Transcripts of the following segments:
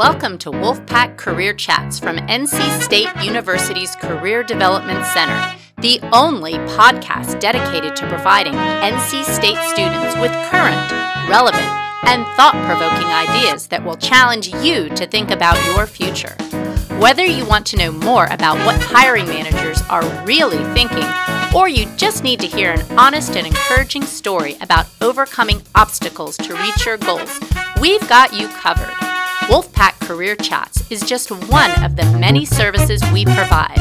Welcome to Wolfpack Career Chats from NC State University's Career Development Center, the only podcast dedicated to providing NC State students with current, relevant, and thought provoking ideas that will challenge you to think about your future. Whether you want to know more about what hiring managers are really thinking, or you just need to hear an honest and encouraging story about overcoming obstacles to reach your goals, we've got you covered. Wolfpack Career Chats is just one of the many services we provide.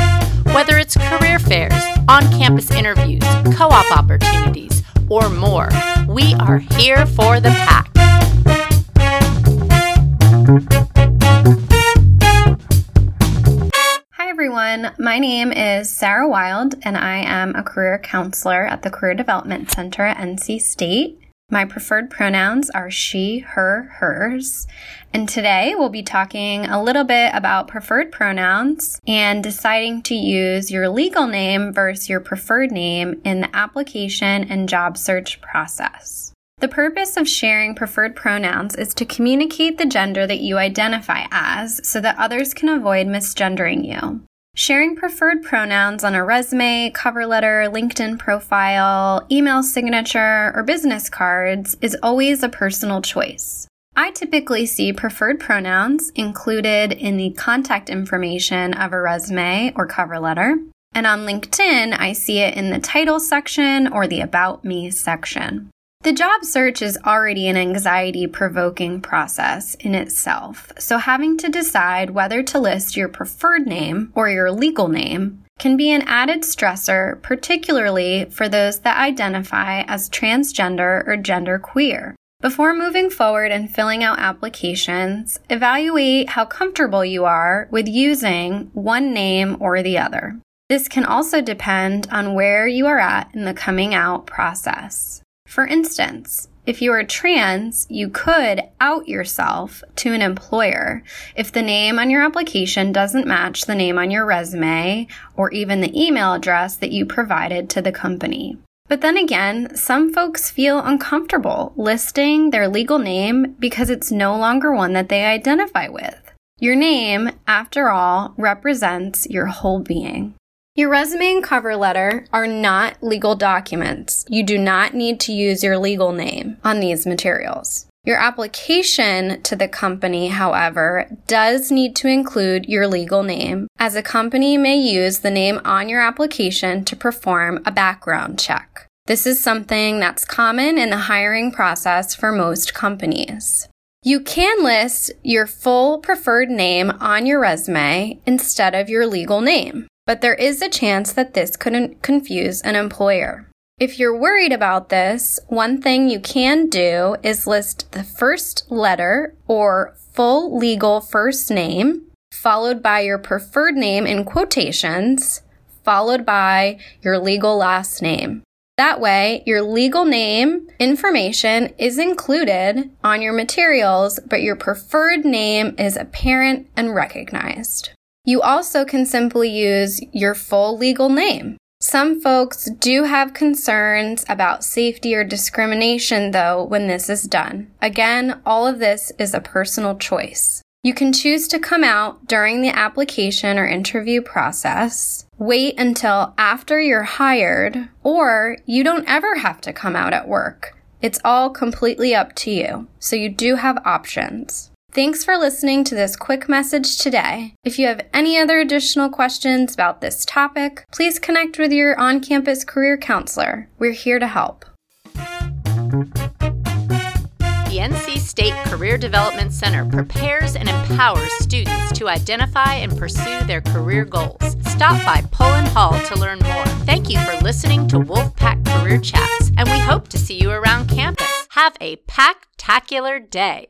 Whether it's career fairs, on campus interviews, co op opportunities, or more, we are here for the pack. Hi, everyone. My name is Sarah Wild, and I am a career counselor at the Career Development Center at NC State. My preferred pronouns are she, her, hers. And today we'll be talking a little bit about preferred pronouns and deciding to use your legal name versus your preferred name in the application and job search process. The purpose of sharing preferred pronouns is to communicate the gender that you identify as so that others can avoid misgendering you. Sharing preferred pronouns on a resume, cover letter, LinkedIn profile, email signature, or business cards is always a personal choice. I typically see preferred pronouns included in the contact information of a resume or cover letter. And on LinkedIn, I see it in the title section or the About Me section. The job search is already an anxiety provoking process in itself, so having to decide whether to list your preferred name or your legal name can be an added stressor, particularly for those that identify as transgender or genderqueer. Before moving forward and filling out applications, evaluate how comfortable you are with using one name or the other. This can also depend on where you are at in the coming out process. For instance, if you are trans, you could out yourself to an employer if the name on your application doesn't match the name on your resume or even the email address that you provided to the company. But then again, some folks feel uncomfortable listing their legal name because it's no longer one that they identify with. Your name, after all, represents your whole being. Your resume and cover letter are not legal documents. You do not need to use your legal name on these materials. Your application to the company, however, does need to include your legal name, as a company may use the name on your application to perform a background check. This is something that's common in the hiring process for most companies. You can list your full preferred name on your resume instead of your legal name but there is a chance that this could confuse an employer. If you're worried about this, one thing you can do is list the first letter or full legal first name, followed by your preferred name in quotations, followed by your legal last name. That way, your legal name information is included on your materials, but your preferred name is apparent and recognized. You also can simply use your full legal name. Some folks do have concerns about safety or discrimination, though, when this is done. Again, all of this is a personal choice. You can choose to come out during the application or interview process, wait until after you're hired, or you don't ever have to come out at work. It's all completely up to you, so you do have options. Thanks for listening to this quick message today. If you have any other additional questions about this topic, please connect with your on campus career counselor. We're here to help. The NC State Career Development Center prepares and empowers students to identify and pursue their career goals. Stop by Pullen Hall to learn more. Thank you for listening to Wolfpack Career Chats, and we hope to see you around campus. Have a packtacular day.